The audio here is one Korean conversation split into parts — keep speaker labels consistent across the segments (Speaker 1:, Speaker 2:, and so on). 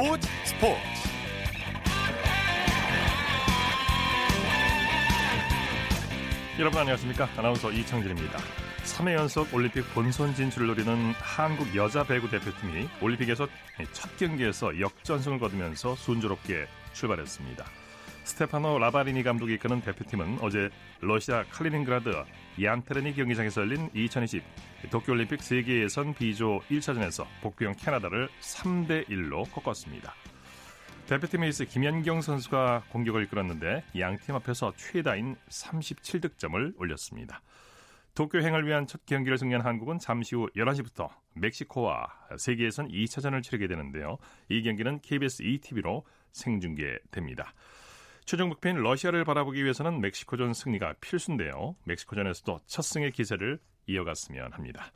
Speaker 1: 스포츠 스포츠. 여러분 안녕하십니까? 아나운서 이창진입니다. 3회 연속 올림픽 본선 진출을 노리는 한국 여자 배구 대표팀이 올림픽에서 첫 경기에서 역전승을 거두면서 순조롭게 출발했습니다 스테파노 라바리니 감독이 이끄는 대표팀은 어제 러시아 칼리닌그라드 얀테르니 경기장에서 열린 2020 도쿄올림픽 세계 예선 B조 1차전에서 복병 캐나다를 3대 1로 꺾었습니다. 대표팀 에이스 김연경 선수가 공격을 이끌었는데 양팀 앞에서 최다인 37득점을 올렸습니다. 도쿄행을 위한 첫 경기를 승리한 한국은 잠시 후 11시부터 멕시코와 세계 예선 2차전을 치르게 되는데요. 이 경기는 KBS ETV로 생중계됩니다. 최종 목표인 러시아를 바라보기 위해서는 멕시코전 승리가 필수인데요. 멕시코전에서도 첫 승의 기세를 이어갔으면 합니다.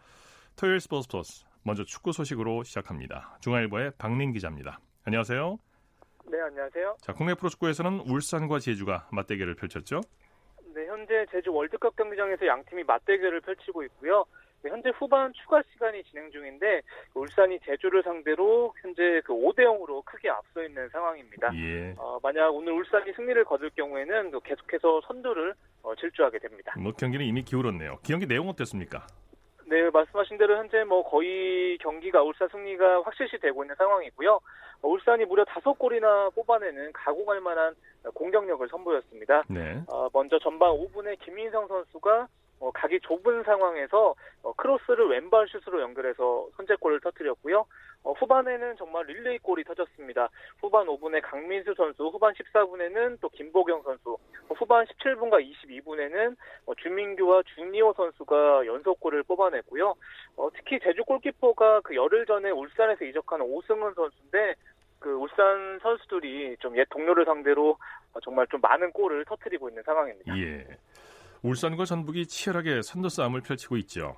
Speaker 1: 토요일 스포츠 플러스 먼저 축구 소식으로 시작합니다. 중앙일보의 박민 기자입니다. 안녕하세요.
Speaker 2: 네, 안녕하세요.
Speaker 1: 자, 국내 프로축구에서는 울산과 제주가 맞대결을 펼쳤죠?
Speaker 2: 네, 현재 제주 월드컵 경기장에서 양 팀이 맞대결을 펼치고 있고요. 네, 현재 후반 추가 시간이 진행 중인데 울산이 제주를 상대로 현재 그 5대 0으로 크게 앞서 있는 상황입니다.
Speaker 1: 예.
Speaker 2: 어, 만약 오늘 울산이 승리를 거둘 경우에는 계속해서 선두를 어, 질주하게 됩니다.
Speaker 1: 뭐 경기는 이미 기울었네요. 경기 내용 어땠습니까?
Speaker 2: 네, 말씀하신 대로 현재 뭐 거의 경기가 울산 승리가 확실시 되고 있는 상황이고요. 어, 울산이 무려 다섯 골이나 뽑아내는 가공할 만한 공격력을 선보였습니다.
Speaker 1: 네.
Speaker 2: 어, 먼저 전반 5분에 김민성 선수가 어, 각이 좁은 상황에서 어, 크로스를 왼발 슛으로 연결해서 선제골을 터뜨렸고요. 어, 후반에는 정말 릴레이 골이 터졌습니다. 후반 5분에 강민수 선수, 후반 14분에는 또 김보경 선수, 어, 후반 17분과 22분에는 어, 주민규와 주니오 선수가 연속골을 뽑아냈고요. 어, 특히 제주 골키퍼가 그 열흘 전에 울산에서 이적한 오승훈 선수인데 그 울산 선수들이 좀 옛 동료를 상대로 어, 정말 좀 많은 골을 터뜨리고 있는 상황입니다.
Speaker 1: 예. 울산과 전북이 치열하게 선두 싸움을 펼치고 있죠.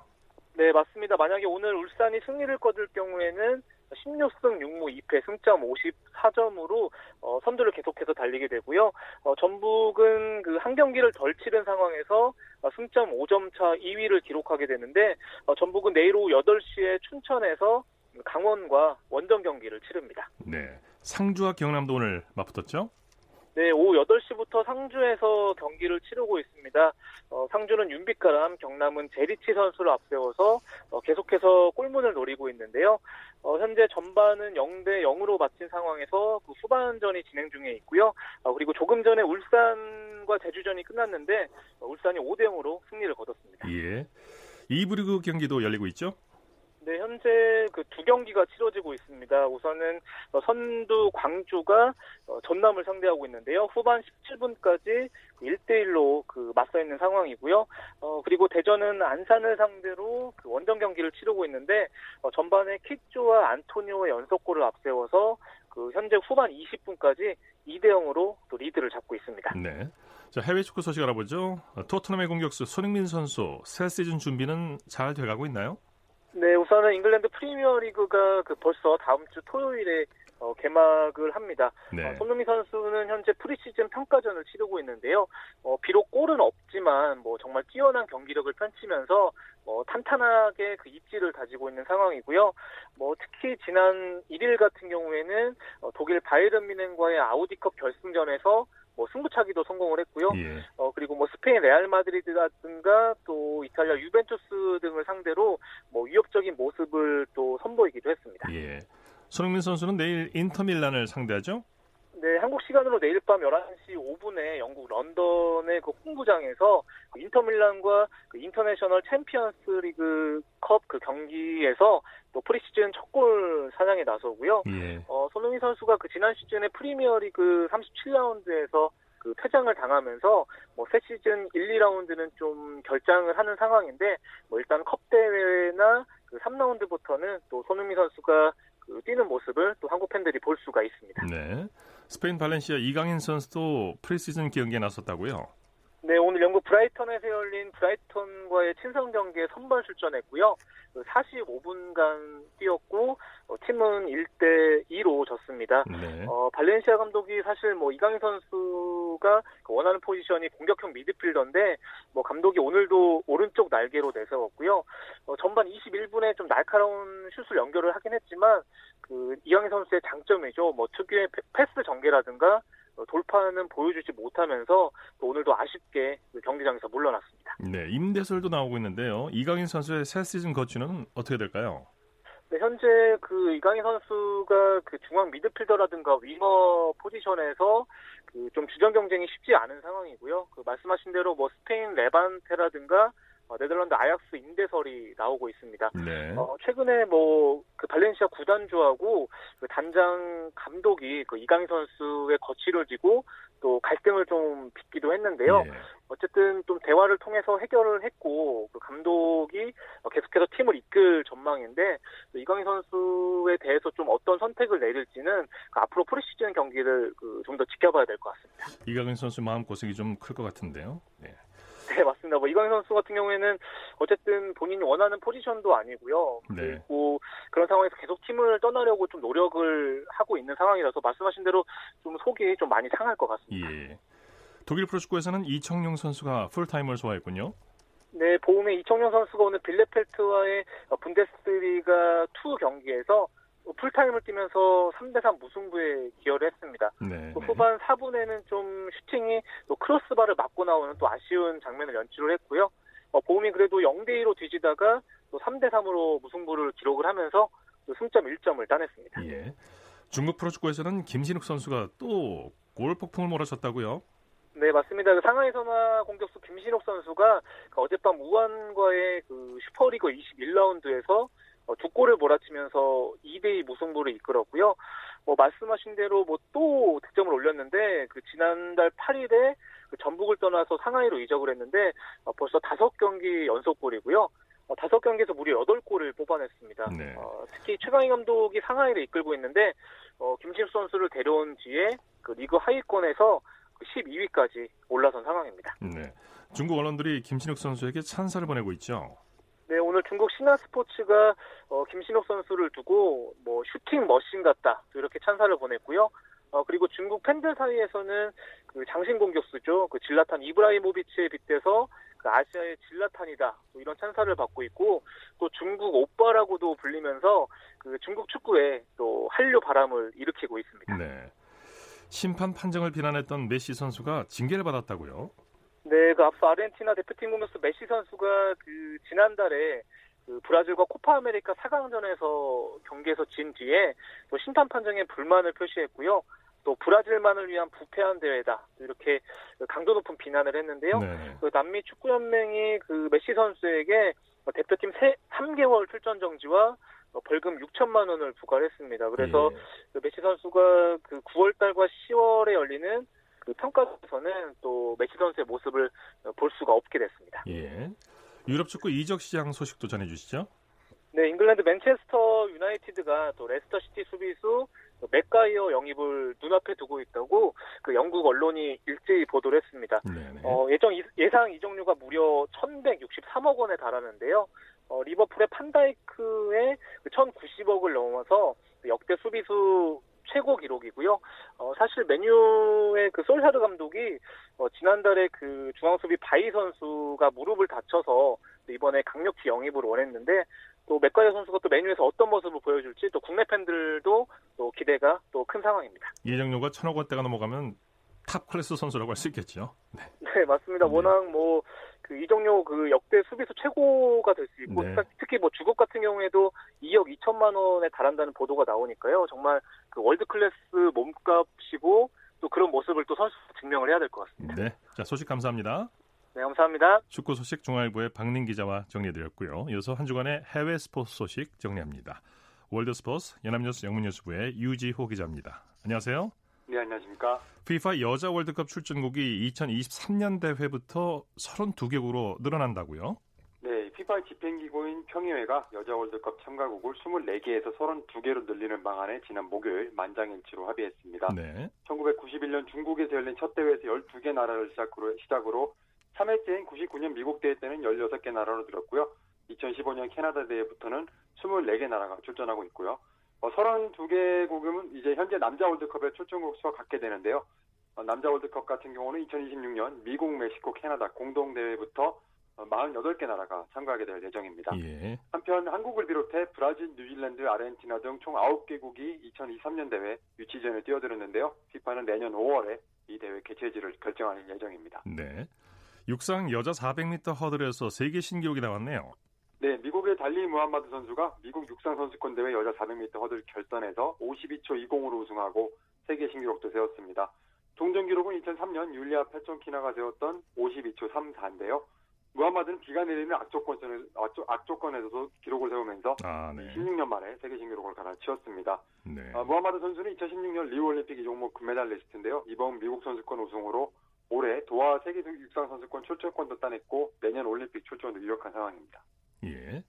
Speaker 2: 네, 맞습니다. 만약에 오늘 울산이 승리를 거둘 경우에는 16승 6무 2패 승점 54점으로 어, 선두를 계속해서 달리게 되고요. 어, 전북은 그 한 경기를 덜 치른 상황에서 어, 승점 5점 차 2위를 기록하게 되는데 어, 전북은 내일 오후 8시에 춘천에서 강원과 원정 경기를 치릅니다.
Speaker 1: 네. 상주와 경남도 오늘 맞붙었죠?
Speaker 2: 네, 오후 8시부터 상주에서 경기를 치르고 있습니다. 어, 상주는 윤빛가람, 경남은 제리치 선수를 앞세워서 어, 계속해서 골문을 노리고 있는데요. 어, 현재 전반은 0대 0으로 마친 상황에서 그 후반전이 진행 중에 있고요. 어, 그리고 조금 전에 울산과 제주전이 끝났는데 어, 울산이 5대 0으로 승리를 거뒀습니다.
Speaker 1: 예. 2부 리그 경기도 열리고 있죠?
Speaker 2: 네, 현재 그 두 경기가 치러지고 있습니다. 우선은 어, 선두 광주가 어, 전남을 상대하고 있는데요. 후반 17분까지 1대1로 그 맞서 있는 상황이고요. 어, 그리고 대전은 안산을 상대로 그 원정 경기를 치르고 있는데 어, 전반에 킥조와 안토니오의 연속골을 앞세워서 그 현재 후반 20분까지 2대 0으로 또 리드를 잡고 있습니다.
Speaker 1: 네. 자, 해외 축구 소식 알아보죠. 토트넘의 공격수 손흥민 선수 새 시즌 준비는 잘 돼가고 있나요?
Speaker 2: 네, 우선은 잉글랜드 프리미어리그가 그 벌써 다음 주 토요일에 어, 개막을 합니다.
Speaker 1: 네.
Speaker 2: 어, 손흥민 선수는 현재 프리시즌 평가전을 치르고 있는데요. 어, 비록 골은 없지만 뭐 정말 뛰어난 경기력을 펼치면서 뭐 탄탄하게 그 입지를 가지고 있는 상황이고요. 뭐 특히 지난 1일 같은 경우에는 어, 독일 바이에른 뮌헨과의 아우디컵 결승전에서 뭐 승부차기도 성공을 했고요.
Speaker 1: 예.
Speaker 2: 어 그리고 뭐 스페인 레알 마드리드라든가 또 이탈리아 유벤투스 등을 상대로 뭐 위협적인 모습을 또 선보이기도 했습니다.
Speaker 1: 예. 손흥민 선수는 내일 인터밀란을 상대하죠?
Speaker 2: 네, 한국 시간으로 내일 밤 11시 5분에 영국 런던의 그 홈구장에서 그 인터밀란과 그 인터내셔널 챔피언스 리그 컵 그 경기에서 또 프리시즌 첫 골 사냥에 나서고요.
Speaker 1: 예.
Speaker 2: 어, 손흥민 선수가 그 지난 시즌에 프리미어리그 37라운드에서 그 퇴장을 당하면서 뭐 새 시즌 1, 2라운드는 좀 결장을 하는 상황인데 뭐 일단 컵 대회나 그 3라운드부터는 또 손흥민 선수가 그 뛰는 모습을 또 한국 팬들이 볼 수가 있습니다.
Speaker 1: 네. 스페인 발렌시아 이강인 선수도 프리시즌 경기에 나섰다고요?
Speaker 2: 네, 오늘 영국 브라이턴에서 열린 브라이턴과의 친선 경기에 선발 출전했고요. 45분간 뛰었고 어, 팀은 1대 2로 졌습니다.
Speaker 1: 네.
Speaker 2: 어, 발렌시아 감독이 사실 뭐 이강인 선수 선수가 그 원하는 포지션이 공격형 미드필더인데 뭐 감독이 오늘도 오른쪽 날개로 내세웠고요. 어, 전반 21분에 좀 날카로운 슛을 연결을 하긴 했지만 그 이강인 선수의 장점이죠. 뭐 특유의 패스 전개라든가 어, 돌파는 보여주지 못하면서 또 오늘도 아쉽게 그 경기장에서 물러났습니다.
Speaker 1: 네, 임대설도 나오고 있는데요. 이강인 선수의 새 시즌 거취는 어떻게 될까요?
Speaker 2: 네, 현재 그 이강인 선수가 그 중앙 미드필더라든가 윙어 포지션에서 그 좀 주전 경쟁이 쉽지 않은 상황이고요. 그 말씀하신 대로 뭐 스페인 레반테라든가 어, 네덜란드 아약스 임대설이 나오고 있습니다.
Speaker 1: 네.
Speaker 2: 어, 최근에 뭐 그 발렌시아 구단주하고 그 단장 감독이 그 이강인 선수의 거취를 지고 또 갈등을 좀 빚기도 했는데요.
Speaker 1: 예.
Speaker 2: 어쨌든 좀 대화를 통해서 해결을 했고 그 감독이 계속해서 팀을 이끌 전망인데 이강인 선수에 대해서 좀 어떤 선택을 내릴지는 그 앞으로 프리시즌 경기를 그 좀 더 지켜봐야 될 것 같습니다.
Speaker 1: 이강인 선수 마음 고생이 좀 클 것 같은데요. 네.
Speaker 2: 네, 맞습니다. 뭐 이강인 선수 같은 경우에는 어쨌든 본인이 원하는 포지션도 아니고요.
Speaker 1: 네.
Speaker 2: 그리고 그런 상황에서 계속 팀을 떠나려고 좀 노력을 하고 있는 상황이라서 말씀하신 대로 좀 속이 좀 많이 상할 것 같습니다.
Speaker 1: 예. 독일 프로축구에서는 이청용 선수가 풀타임을 소화했군요.
Speaker 2: 네, 보훔의 이청용 선수가 오늘 빌레펠트와의 분데스리가 2 경기에서 풀타임을 뛰면서 3대3 무승부에 기여를 했습니다.
Speaker 1: 네.
Speaker 2: 또 후반 4분에는 좀 슈팅이 또 크로스바를 맞고 나오는 또 아쉬운 장면을 연출을 했고요. 어, 보훔이 그래도 0대2로 뒤지다가 또 3대3으로 무승부를 기록을 하면서 또 승점 1점을 따냈습니다.
Speaker 1: 예. 중국 프로축구에서는 김신욱 선수가 또 골 폭풍을 몰아쳤다고요?
Speaker 2: 네, 맞습니다. 그 상하이 선화 공격수 김신욱 선수가 그 어젯밤 우한과의 그 슈퍼리그 21라운드에서 어, 두 골을 몰아치면서 2대2 무승부를 이끌었고요. 뭐 말씀하신 대로 뭐 또 득점을 올렸는데 그 지난달 8일에 그 전북을 떠나서 상하이로 이적을 했는데 어, 벌써 다섯 경기 연속골이고요. 어, 다섯 경기에서 무려 8골을 뽑아냈습니다.
Speaker 1: 네.
Speaker 2: 어, 특히 최강희 감독이 상하이를 이끌고 있는데 어, 김신욱 선수를 데려온 뒤에 그 리그 하위권에서 12위까지 올라선 상황입니다.
Speaker 1: 네. 중국 언론들이 김신욱 선수에게 찬사를 보내고 있죠.
Speaker 2: 네, 오늘 중국 신화 스포츠가 어, 김신욱 선수를 두고 뭐 shooting machine 같다 이렇게 찬사를 보냈고요. 어, 그리고 중국 팬들 사이에서는 그 장신 공격수죠. 그 즐라탄 이브라히모비치에 빗대서 그 아시아의 즐라탄이다 뭐 이런 찬사를 받고 있고 또 중국 오빠라고도 불리면서 그 중국 축구에 또 한류 바람을 일으키고 있습니다.
Speaker 1: 네. 심판 판정을 비난했던 메시 선수가 징계를 받았다고요?
Speaker 2: 네, 그 앞서 아르헨티나 대표팀 공격수 메시 선수가 그 지난달에 그 브라질과 코파 아메리카 4강전에서 경기에서 진 뒤에 또 심판 판정에 불만을 표시했고요. 또 브라질만을 위한 부패한 대회다 이렇게 강도 높은 비난을 했는데요.
Speaker 1: 네.
Speaker 2: 그 남미 축구 연맹이 그 메시 선수에게 대표팀 세, 3개월 출전 정지와 벌금 6천만 원을 부과했습니다. 그래서
Speaker 1: 예.
Speaker 2: 그 메시 선수가 그 9월 달과 10월에 열리는 그 평가전에서는 또 메시 선수의 모습을 볼 수가 없게 됐습니다.
Speaker 1: 예. 유럽 축구 이적 시장 소식도 전해 주시죠.
Speaker 2: 네, 잉글랜드 맨체스터 유나이티드가 또 레스터 시티 수비수 매과이어 영입을 눈앞에 두고 있다고 그 영국 언론이 일제히 보도를 했습니다.
Speaker 1: 네.
Speaker 2: 어, 예정 이- 예상 이적료가 무려 1,163억 원에 달하는데요. 어, 리버풀의 판다이크의 1,090억을 넘어서 역대 수비수 최고 기록이고요. 어, 사실 맨유의 그 솔샤르 감독이 어, 지난달에 그 중앙수비 바이 선수가 무릎을 다쳐서 이번에 강력히 영입을 원했는데 또 매과이어 선수가 또 맨유에서 어떤 모습을 보여줄지 또 국내 팬들도 또 기대가 또 큰 상황입니다.
Speaker 1: 이적료가 천억 원대가 넘어가면 top class 선수라고 할 수 있겠죠.
Speaker 2: 네, 맞습니다.
Speaker 1: 네.
Speaker 2: 워낙 뭐, 그, 이적료 그 역대 수비수 최고가 될 수 있고,
Speaker 1: 네.
Speaker 2: 특히 뭐 중국 같은 경우에도 2억 2천만 원에 달한다는 보도가 나오니까요. 정말 그 world class 몸값이고, 또 그런 모습을 또 선수 증명을 해야 될 것 같습니다.
Speaker 1: 네. 자, 소식 감사합니다.
Speaker 2: 네, 감사합니다.
Speaker 1: 축구 소식 중앙일보의 박민 기자와 정리해드렸고요. 이어서 한 주간의 해외 스포츠 소식 정리합니다. 월드스포츠 연합뉴스 영문뉴스부의 유지호 기자입니다. 안녕하세요.
Speaker 3: 네, 안녕하십니까.
Speaker 1: FIFA 여자 월드컵 출전국이 2023년 대회부터 32개국으로 늘어난다고요?
Speaker 3: 네, FIFA 집행기구인 평의회가 여자 월드컵 참가국을 24개에서 32개로 늘리는 방안에 지난 목요일 만장일치로 합의했습니다.
Speaker 1: 네.
Speaker 3: 1991년 중국에서 열린 첫 대회에서 12개 나라를 시작으로, 시작으로 3회째인 99년 미국 대회 때는 16개 나라로 늘었고요. 2015년 캐나다 대회부터는 24개 나라가 출전하고 있고요. 어, 32개국은 이제 현재 남자 월드컵의 출전국 수와 같게 되는데요. 어, 남자 월드컵 같은 경우는 2026년 미국, 멕시코, 캐나다 공동 대회부터 48개 어, 나라가 참가하게 될 예정입니다. 예. 한편 한국을 비롯해 브라질, 뉴질랜드, 아르헨티나 등 총 9개국이 2023년 대회 유치전에 뛰어들었는데요. 피파는 내년 5월에 이 대회 개최지를 결정할 예정입니다.
Speaker 1: 네. 육상 여자 400m 허들에서 세계 신기록이 나왔네요.
Speaker 3: 네, 미국의 달리 무함마드 선수가 미국 육상 선수권 대회 여자 400m 허들 결선에서 52초 20으로 우승하고 세계 신기록도 세웠습니다. 동전 기록은 2003년 율리아 페촌키나가 세웠던 52초 34인데요. 무함마드는 비가 내리는 악조건에서, 악조건에서도 기록을 세우면서 아, 네. 16년 만에 세계 신기록을 갈아치웠습니다. 네. 아, 무함마드 선수는 2016년 리우 올림픽 이 종목 금메달리스트인데요. 이번 미국 선수권 우승으로 올해 도하 세계 육상 선수권 출전권도 따냈고 내년 올림픽 출전도 유력한 상황입니다.
Speaker 1: 예.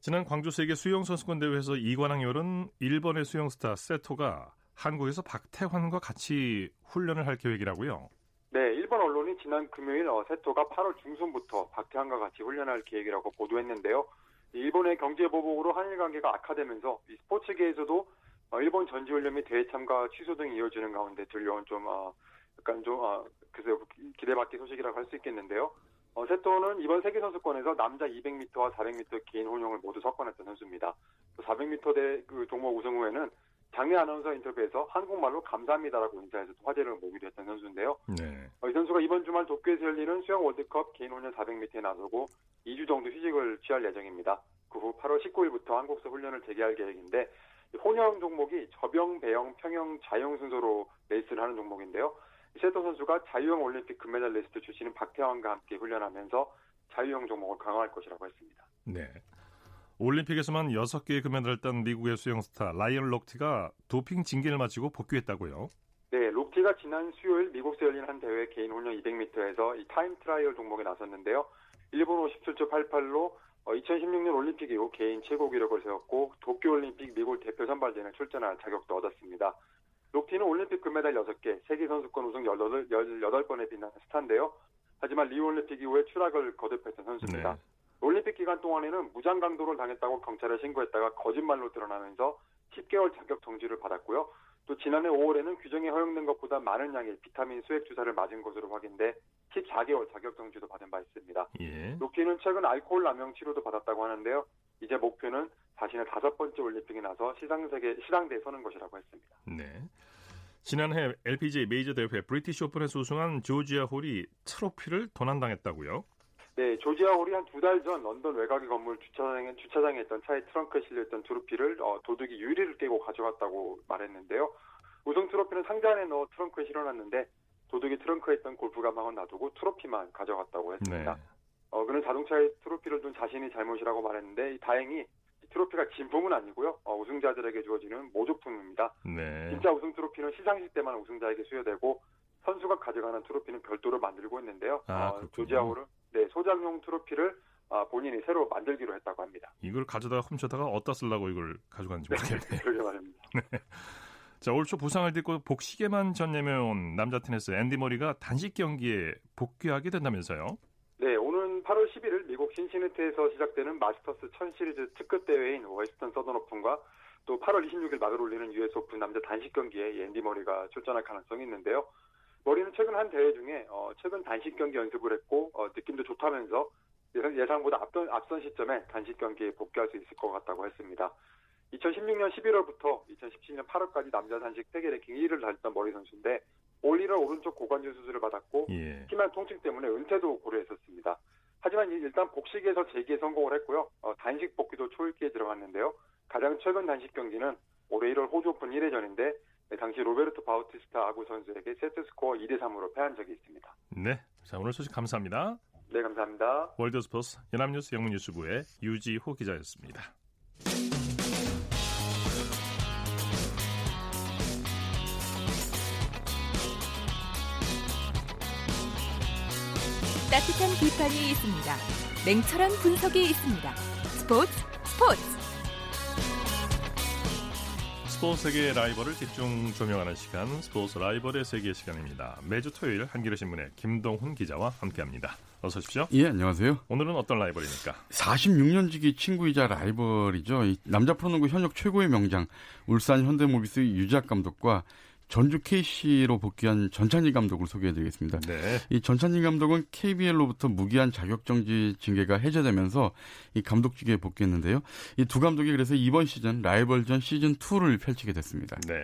Speaker 1: 지난 광주 세계 수영 선수권 대회에서 이관왕에 오른 일본의 수영 스타 세토가 한국에서 박태환과 같이 훈련을 할 계획이라고요.
Speaker 3: 네, 일본 언론이 지난 금요일 어, 세토가 8월 중순부터 박태환과 같이 훈련할 계획이라고 보도했는데요. 일본의 경제 보복으로 한일 관계가 악화되면서 스포츠계에서도 어, 일본 전지훈련 및 대회 참가 취소 등이 이어지는 가운데 들려온 좀 어, 약간 좀 어, 글쎄요 기대받기 소식이라고 할 수 있겠는데요. 어, 세토는 이번 세계 선수권에서 남자 200m와 400m 개인 혼용을 모두 석권했던 선수입니다. 400m 대 그 종목 우승 후에는 장례 아나운서 인터뷰에서 한국말로 감사합니다라고 인사해서 화제를 모기도 했던 선수인데요. 네. 어, 이 선수가 이번 주말 도쿄에서 열리는 수영 월드컵 개인 혼연 400m에 나서고 2주 정도 휴식을 취할 예정입니다. 그 후 8월 19일부터 한국서 훈련을 재개할 계획인데 혼영 종목이 접영, 배영, 평영, 자유형 순서로 레이스를 하는 종목인데요. 세토 선수가 자유형 올림픽 금메달리스트 출신인 박태환과 함께 훈련하면서 자유형 종목을 강화할 것이라고 했습니다.
Speaker 1: 네. 올림픽에서만 6개의 금메달을 딴 미국의 수영 스타 라이언 록티가 도핑 징계를 마치고 복귀했다고요?
Speaker 3: 네, 록티가 지난 수요일 미국에서 열린 한 대회 개인 훈련 200m에서 이 time trial 종목에 나섰는데요. 1분 57초 88로 2016년 올림픽 이후 개인 최고 기록을 세웠고 도쿄올림픽 미국 대표 선발전에 출전할 자격도 얻었습니다. 록티는 올림픽 금메달 6개, 세계 선수권 우승 18, 18번에 빛나는 스타인데요. 하지만 리우올림픽 이후에 추락을 거듭했던 선수입니다. 네. 올림픽 기간 동안에는 무장 강도를 당했다고 경찰에 신고했다가 거짓말로 드러나면서 10개월 자격 정지를 받았고요. 또 지난해 5월에는 규정에 허용된 것보다 많은 양의 비타민 수액 주사를 맞은 것으로 확인돼 14개월 자격 정지도 받은 바 있습니다. 예. 록티는 최근 알코올 남용 치료도 받았다고 하는데요. 이제 목표는 자신의 다섯 번째 올림픽에 나서 시상 세계 시상대에 서는 것이라고 했습니다.
Speaker 1: 네. 지난해 LPGA 메이저 대회 브리티시 오픈에서 우승한 조지아 홀이 트로피를 도난당했다고요?
Speaker 3: 네, 조지아 홀이 한 두 달 전 런던 외곽의 건물 주차장에, 주차장에 있던 차의 트렁크에 실려있던 트로피를 어, 도둑이 유리를 깨고 가져갔다고 말했는데요. 우승 트로피는 상자 안에 넣어 트렁크에 실어놨는데 도둑이 트렁크에 있던 골프 가방은 놔두고 트로피만 가져갔다고 했습니다. 네. 어, 그는 자동차에 트로피를 둔 자신이 잘못이라고 말했는데 다행히 트로피가 진품은 아니고요. 어, 우승자들에게 주어지는 모조품입니다. 네. 진짜 우승 트로피는 시상식 때만 우승자에게 수여되고 선수가 가져가는 트로피는 별도로 만들고 있는데요. 아, 어, 조지아 홀은 네, 소장용 트로피를 아, 본인이 새로 만들기로 했다고 합니다.
Speaker 1: 이걸 가져다가 훔쳐다가 어디다 쓰려고 이걸 가져간지 네, 모르겠네요.
Speaker 3: 그러게 말입니다. 네.
Speaker 1: 자, 올 초 부상을 딛고 복식에만 전념해온 남자 테니스 앤디 머리가 단식 경기에 복귀하게 된다면서요?
Speaker 3: 네, 오는 8월 11일 미국 신시내티에서 시작되는 마스터스 1000 시리즈 특급 대회인 웨스턴 서던 오픈과 또 8월 26일 막을 올리는 US 오픈 남자 단식 경기에 앤디 머리가 출전할 가능성이 있는데요. 머리는 최근 한 대회 중에 어, 최근 단식 경기 연습을 했고 어, 느낌도 좋다면서 예상, 보다 앞선, 앞선 시점에 단식 경기에 복귀할 수 있을 것 같다고 했습니다. 2016년 11월부터 2017년 8월까지 남자 단식 세계 랭킹 1위를 달렸던 머리 선수인데 올 1월 오른쪽 고관절 수술을 받았고 예. 심한 통증 때문에 은퇴도 고려했었습니다. 하지만 일단 복식에서 재기에 성공을 했고요. 어, 단식 복귀도 초읽기에 들어갔는데요. 가장 최근 단식 경기는 올해 1월 호주 오픈 1회전인데 네, 당시 로베르토 바우티스타 아굿 선수에게 세트 스코어 2대 3으로 패한 적이 있습니다.
Speaker 1: 네. 자, 오늘 소식 감사합니다.
Speaker 3: 네, 감사합니다.
Speaker 1: 월드 스포츠 연합뉴스 영문뉴스부의 유지호 기자였습니다.
Speaker 4: 따뜻한 비판이 있습니다. 냉철한 분석이 있습니다. 스포츠 스포츠
Speaker 1: 스포츠 세계의 라이벌을 집중 조명하는 시간 스포츠 라이벌의 세계 시간입니다. 매주 토요일 한겨레 신문의 김동훈 기자와 함께합니다. 어서 오십시오.
Speaker 5: 예, 안녕하세요.
Speaker 1: 오늘은 어떤 라이벌입니까?
Speaker 5: 46년 지기 친구이자 라이벌이죠. 남자 프로농구 현역 최고의 명장 울산 현대모비스 유작 감독과 전주 KC로 복귀한 전찬희 감독을 소개해드리겠습니다.
Speaker 1: 네.
Speaker 5: 이 전찬희 감독은 KBL로부터 무기한 자격정지 징계가 해제되면서 이 감독직에 복귀했는데요. 이 두 감독이 그래서 이번 시즌 라이벌전 시즌 2를 펼치게 됐습니다.
Speaker 1: 네.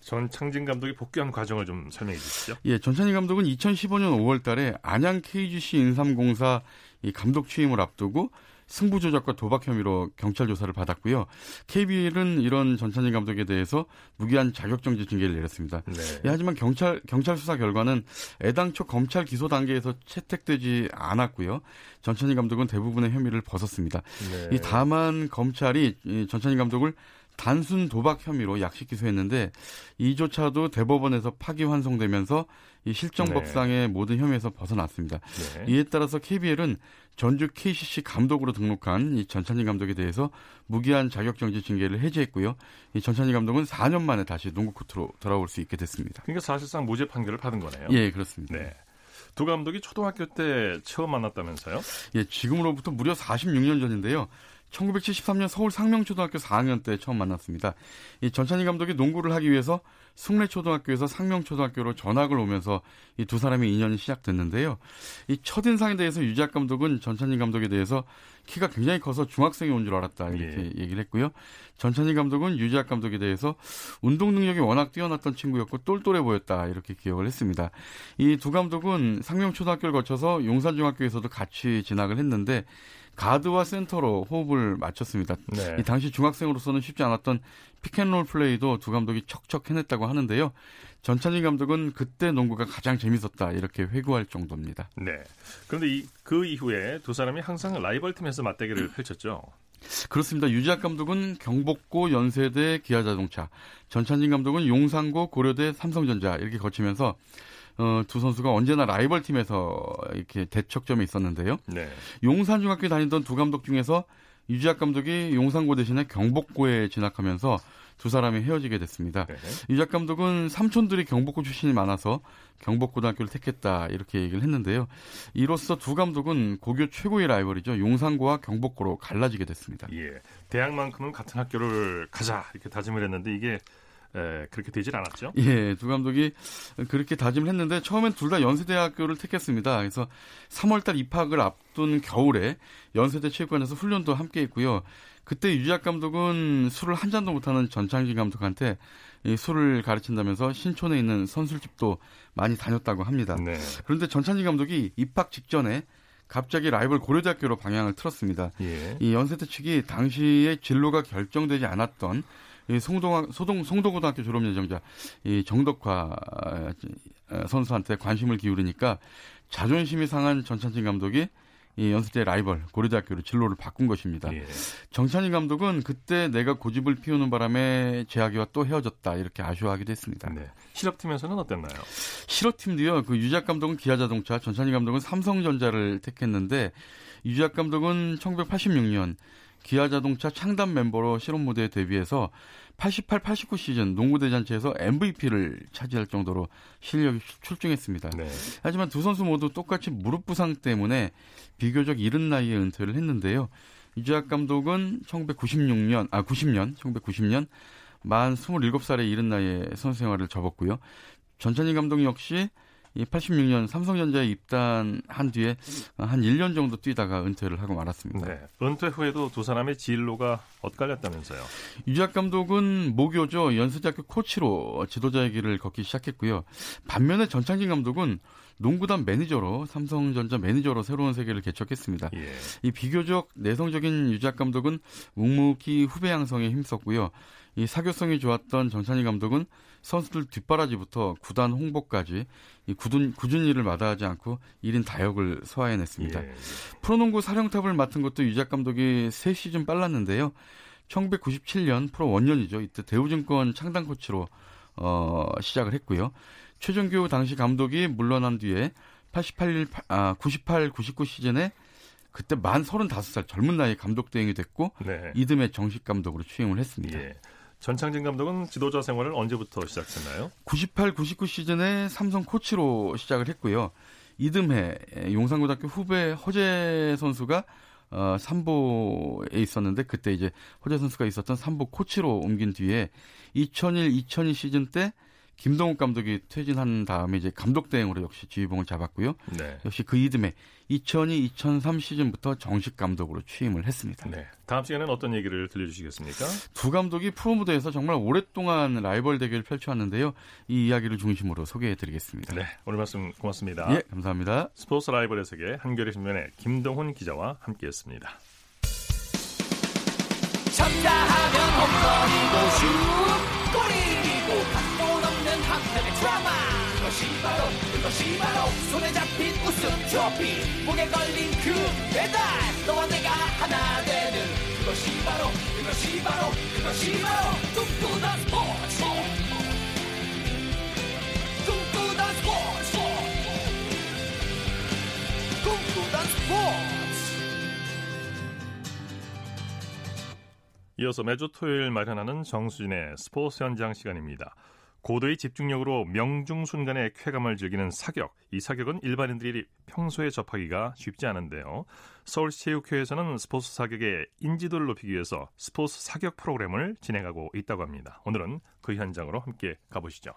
Speaker 1: 전창진 감독이 복귀한 과정을 좀 설명해 주시죠.
Speaker 5: 예, 전찬희 감독은 2015년 5월 달에 안양 KGC 인삼공사 이 감독 취임을 앞두고 승부 조작과 도박 혐의로 경찰 조사를 받았고요. KBL은 이런 전찬희 감독에 대해서 무기한 자격정지 징계를 내렸습니다.
Speaker 1: 네.
Speaker 5: 예, 하지만 경찰 경찰 수사 결과는 애당초 검찰 기소 단계에서 채택되지 않았고요. 전찬희 감독은 대부분의 혐의를 벗었습니다.
Speaker 1: 네.
Speaker 5: 이 다만 검찰이 이 전찬희 감독을 단순 도박 혐의로 약식 기소했는데 이조차도 대법원에서 파기환송되면서 이 실정법상의 모든 혐의에서 벗어났습니다.
Speaker 1: 네.
Speaker 5: 이에 따라서 KBL은 전주 KCC 감독으로 등록한 이 전찬희 감독에 대해서 무기한 자격정지 징계를 해제했고요. 이 전찬희 감독은 4년 만에 다시 농구 코트로 돌아올 수 있게 됐습니다.
Speaker 1: 그러니까 사실상 무죄 판결을 받은 거네요.
Speaker 5: 예, 그렇습니다.
Speaker 1: 네. 두 감독이 초등학교 때 처음 만났다면서요?
Speaker 5: 예, 지금으로부터 무려 46년 전인데요. 1973년 서울 상명초등학교 4학년 때 처음 만났습니다. 이 전찬희 감독이 농구를 하기 위해서 숭례초등학교에서 상명초등학교로 전학을 오면서 이 두 사람의 인연이 시작됐는데요. 이 첫인상에 대해서 유재학 감독은 전찬희 감독에 대해서 키가 굉장히 커서 중학생이 온 줄 알았다 이렇게
Speaker 1: 예.
Speaker 5: 얘기를 했고요. 전찬희 감독은 유재학 감독에 대해서 운동 능력이 워낙 뛰어났던 친구였고 똘똘해 보였다 이렇게 기억을 했습니다. 이 두 감독은 상명초등학교를 거쳐서 용산중학교에서도 같이 진학을 했는데 가드와 센터로 호흡을 맞췄습니다.
Speaker 1: 네.
Speaker 5: 이 당시 중학생으로서는 쉽지 않았던 피켄롤 플레이도 두 감독이 척척 해냈다고 하는데요. 전찬희 감독은 그때 농구가 가장 재밌었다 이렇게 회고할 정도입니다.
Speaker 1: 네. 그런데 이, 그 이후에 두 사람이 항상 라이벌 팀에서 맞대결을 펼쳤죠.
Speaker 5: 그렇습니다. 유지학 감독은 경복고 연세대 기아자동차, 전찬진 감독은 용산고 고려대 삼성전자 이렇게 거치면서 어, 두 선수가 언제나 라이벌 팀에서 이렇게 대척점에 있었는데요.
Speaker 1: 네.
Speaker 5: 용산중학교 다니던 두 감독 중에서 유지학 감독이 용산고 대신에 경복고에 진학하면서 두 사람이 헤어지게 됐습니다.
Speaker 1: 네.
Speaker 5: 유작 감독은 삼촌들이 경복고 출신이 많아서 경복고등학교를 택했다 이렇게 얘기를 했는데요. 이로써 두 감독은 고교 최고의 라이벌이죠. 용산고와 경복고로 갈라지게 됐습니다.
Speaker 1: 예. 대학만큼은 같은 학교를 가자 이렇게 다짐을 했는데 이게 에, 그렇게 되질 않았죠.
Speaker 5: 예, 두 감독이 그렇게 다짐을 했는데 처음엔 둘 다 연세대학교를 택했습니다. 그래서 3월달 입학을 앞둔 겨울에 연세대 체육관에서 훈련도 함께 했고요. 그때 유작 감독은 술을 한 잔도 못하는 전창진 감독한테 이 술을 가르친다면서 신촌에 있는 선술집도 많이 다녔다고 합니다.
Speaker 1: 네.
Speaker 5: 그런데 전찬진 감독이 입학 직전에 갑자기 라이벌 고려대학교로 방향을 틀었습니다.
Speaker 1: 예.
Speaker 5: 이 연세대 측이 당시에 진로가 결정되지 않았던 이 송동 소동 송도고등학교 졸업 예정자 이 정덕화 선수한테 관심을 기울이니까 자존심이 상한 전찬진 감독이 이 연세대 라이벌 고려대학교로 진로를 바꾼 것입니다.
Speaker 1: 예.
Speaker 5: 정찬희 감독은 그때 내가 고집을 피우는 바람에 재학이와 또 헤어졌다 이렇게 아쉬워하기도 했습니다.
Speaker 1: 네. 실업팀에서는 어땠나요?
Speaker 5: 실업팀도요. 그 유작 감독은 기아자동차, 전찬희 감독은 삼성전자를 택했는데 유작 감독은 1986년 기아자동차 창단 멤버로 실업 무대에 데뷔해서 88, 89 시즌 농구 대잔치에서 MVP를 차지할 정도로 실력이 출중했습니다.
Speaker 1: 네.
Speaker 5: 하지만 두 선수 모두 똑같이 무릎 부상 때문에 비교적 이른 나이에 은퇴를 했는데요. 유재학 감독은 1996년, 아, 90년, 1990년 만 27살의 이른 나이에 선수 생활을 접었고요. 전찬희 감독 역시 이 86년 삼성전자에 입단한 뒤에 한 1년 정도 뛰다가 은퇴를 하고 말았습니다.
Speaker 1: 네. 은퇴 후에도 두 사람의 진로가 엇갈렸다면서요.
Speaker 5: 유작 감독은 모교죠. 연세대학교 코치로 지도자의 길을 걷기 시작했고요. 반면에 전창진 감독은 농구단 매니저로 삼성전자 매니저로 새로운 세계를 개척했습니다.
Speaker 1: 예.
Speaker 5: 이 비교적 내성적인 유작 감독은 묵묵히 후배 양성에 힘썼고요. 이 사교성이 좋았던 전찬희 감독은 선수들 뒷바라지부터 구단 홍보까지 이 굳은, 굳은 일을 마다하지 않고 1인 다역을 소화해냈습니다.
Speaker 1: 예.
Speaker 5: 프로농구 사령탑을 맡은 것도 유작 감독이 3시즌 빨랐는데요. 1997년 프로 원년이죠. 이때 대우증권 창단 코치로 어, 시작을 했고요. 최종규 당시 감독이 물러난 뒤에 88, 아, 98, 99 시즌에 그때 만 35살 젊은 나이에 감독 대행이 됐고
Speaker 1: 네.
Speaker 5: 이듬해 정식 감독으로 취임을 했습니다.
Speaker 1: 예. 전창진 감독은 지도자 생활을 언제부터 시작했나요?
Speaker 5: 98, 99 시즌에 삼성 코치로 시작을 했고요. 이듬해 용산고등학교 후배 허재 선수가 어, 삼보에 있었는데 그때 이제 허재 선수가 있었던 삼보 코치로 옮긴 뒤에 2001, 2002 시즌 때 김동욱 감독이 퇴진한 다음에 이제 감독 대행으로 역시 지휘봉을 잡았고요. 네. 역시 그 이듬해 2002-2003 시즌부터 정식 감독으로 취임을 했습니다. 네.
Speaker 1: 다음 시간에는 어떤 얘기를 들려주시겠습니까?
Speaker 5: 두 감독이 프로 무대에서 정말 오랫동안 라이벌 대결을 펼쳐왔는데요. 이 이야기를 중심으로 소개해드리겠습니다.
Speaker 1: 네, 오늘 말씀 고맙습니다.
Speaker 5: 예, 감사합니다.
Speaker 1: 스포츠 라이벌의 세계 한겨레 신문의 김동훈 기자와 함께했습니다. 쳤다 하면 홈런이고 슛 그것이 바로 그것이 바로. 손에 잡힌 우승 트로피. 목에 걸린 그 배달. 너와 내가 하나 되는 그것이 바로 그것이 바로 그것이 바로. 꿈꾸던 스포츠. 꿈꾸던 스포츠. 꿈꾸던 스포츠. 이어서 매주 토요일 마련하는 정수진의 스포츠 현장 시간입니다. 고도의 집중력으로 명중 순간의 쾌감을 즐기는 사격. 이 사격은 일반인들이 평소에 접하기가 쉽지 않은데요. 서울체육회에서는 스포츠 사격의 인지도를 높이기 위해서 스포츠 사격 프로그램을 진행하고 있다고 합니다. 오늘은 그 현장으로 함께 가보시죠.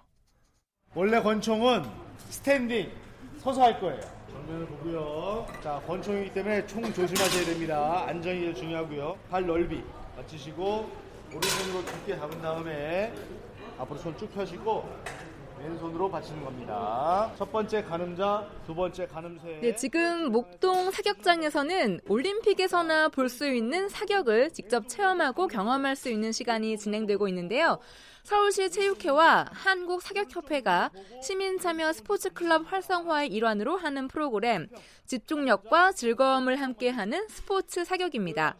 Speaker 6: 원래 권총은 standing 서서 할 거예요. 정면을 보고요. 자, 권총이기 때문에 총 조심하셔야 됩니다. 안정이 제일 중요하고요. 발 넓이 맞추시고 오른손으로 깊게 잡은 다음에 앞으로 손 쭉 펴시고 왼손으로 받치는 겁니다. 첫 번째 가늠자, 두 번째 가늠쇠.
Speaker 7: 네, 지금 목동 사격장에서는 올림픽에서나 볼 수 있는 사격을 직접 체험하고 경험할 수 있는 시간이 진행되고 있는데요. 서울시 체육회와 한국사격협회가 시민 참여 스포츠 클럽 활성화의 일환으로 하는 프로그램 집중력과 즐거움을 함께하는 스포츠 사격입니다.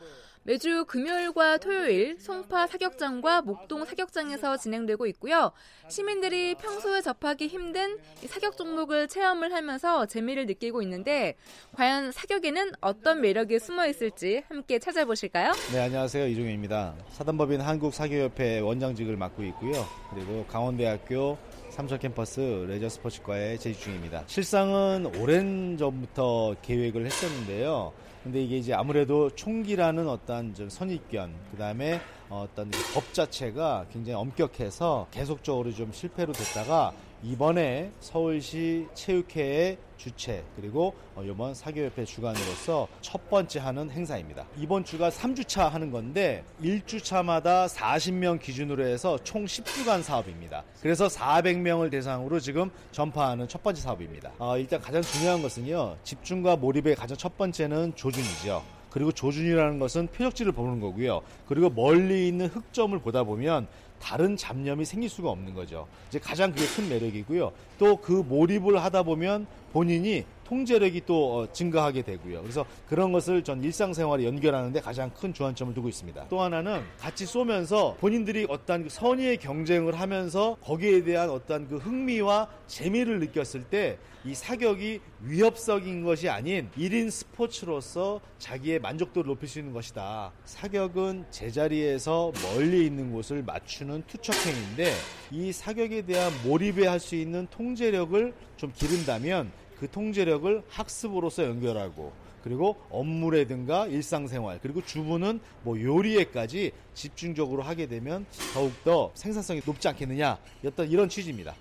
Speaker 7: 매주 금요일과 토요일 송파 사격장과 목동 사격장에서 진행되고 있고요. 시민들이 평소에 접하기 힘든 사격 종목을 체험을 하면서 재미를 느끼고 있는데 과연 사격에는 어떤 매력이 숨어 있을지 함께 찾아보실까요?
Speaker 6: 네, 안녕하세요. 이종현입니다. 사단법인 한국사격협회 원장직을 맡고 있고요. 그리고 강원대학교 삼척 캠퍼스 레저 스포츠과에 재직 중입니다. 실상은 오랜 전부터 계획을 했었는데요. 근데 이게 이제 아무래도 총기라는 어떤 좀 선입견, 그 다음에 어떤 법 자체가 굉장히 엄격해서 계속적으로 좀 실패로 됐다가 이번에 서울시 체육회의 주최 그리고 어, 이번 사교협회 주관으로서 첫 번째 하는 행사입니다. 이번 주가 3주차 하는 건데 1주차마다 40명 기준으로 해서 총 10주간 사업입니다. 그래서 400명을 대상으로 지금 전파하는 첫 번째 사업입니다. 어, 일단 가장 중요한 것은요. 집중과 몰입의 가장 첫 번째는 조준이죠. 그리고 조준이라는 것은 표적지를 보는 거고요. 그리고 멀리 있는 흑점을 보다 보면 다른 잡념이 생길 수가 없는 거죠. 이제 가장 그게 큰 매력이고요. 또 그 몰입을 하다 보면 본인이 통제력이 또 어, 증가하게 되고요. 그래서 그런 것을 전 일상생활에 연결하는데 가장 큰 주안점을 두고 있습니다. 또 하나는 같이 쏘면서 본인들이 어떤 그 선의의 경쟁을 하면서 거기에 대한 어떤 그 흥미와 재미를 느꼈을 때 이 사격이 위협적인 것이 아닌 1인 스포츠로서 자기의 만족도를 높일 수 있는 것이다. 사격은 제자리에서 멀리 있는 곳을 맞추는 투척행인데 이 사격에 대한 몰입에 할 수 있는 통제력을 좀 기른다면 그 통제력을 학습으로서 연결하고 그리고 업무라든가 일상생활 그리고 주부는 뭐 요리에까지 집중적으로 하게 되면 더욱더 생산성이 높지 않겠느냐 어떤 이런 취지입니다.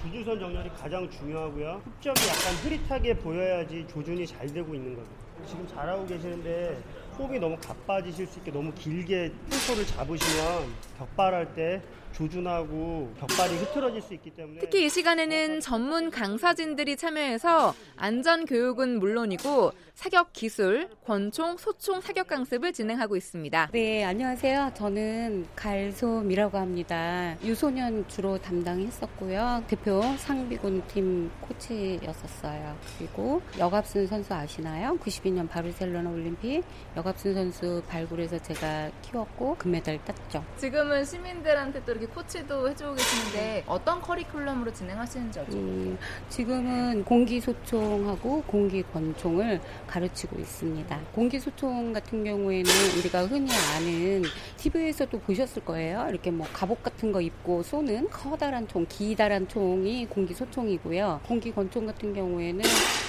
Speaker 8: 주주선 정렬이 가장 중요하고요. 흡접이 약간 흐릿하게 보여야지 조준이 잘 되고 있는 거죠. 지금 잘하고 계시는데 호흡이 너무 가빠지실 수 있게 너무 길게 풀소를 잡으시면 격발할 때 조준하고 격발이 흐트러질 수 있기 때문에
Speaker 7: 특히 이 시간에는 전문 강사진들이 참여해서 안전 교육은 물론이고 사격 기술, 권총, 소총 사격 강습을 진행하고 있습니다.
Speaker 9: 네, 안녕하세요. 저는 갈솜이라고 합니다. 유소년 주로 담당했었고요. 대표 상비군 팀 코치였었어요. 그리고 여갑순 선수 아시나요? 92년 바르셀로나 올림픽 여갑순 선수 발굴해서 제가 키웠고 금메달 땄죠.
Speaker 7: 지금은 시민들한테 또 이렇게 코치도 해주고 계시는데 어떤 커리큘럼으로 진행하시는지 여쭤볼게요. 음,
Speaker 9: 지금은 공기소총하고 공기권총을 가르치고 있습니다. 공기소총 같은 경우에는 우리가 흔히 아는 TV에서도 보셨을 거예요. 이렇게 뭐 갑옷 같은 거 입고 쏘는 커다란 총, 기다란 총이 공기소총이고요. 공기권총 같은 경우에는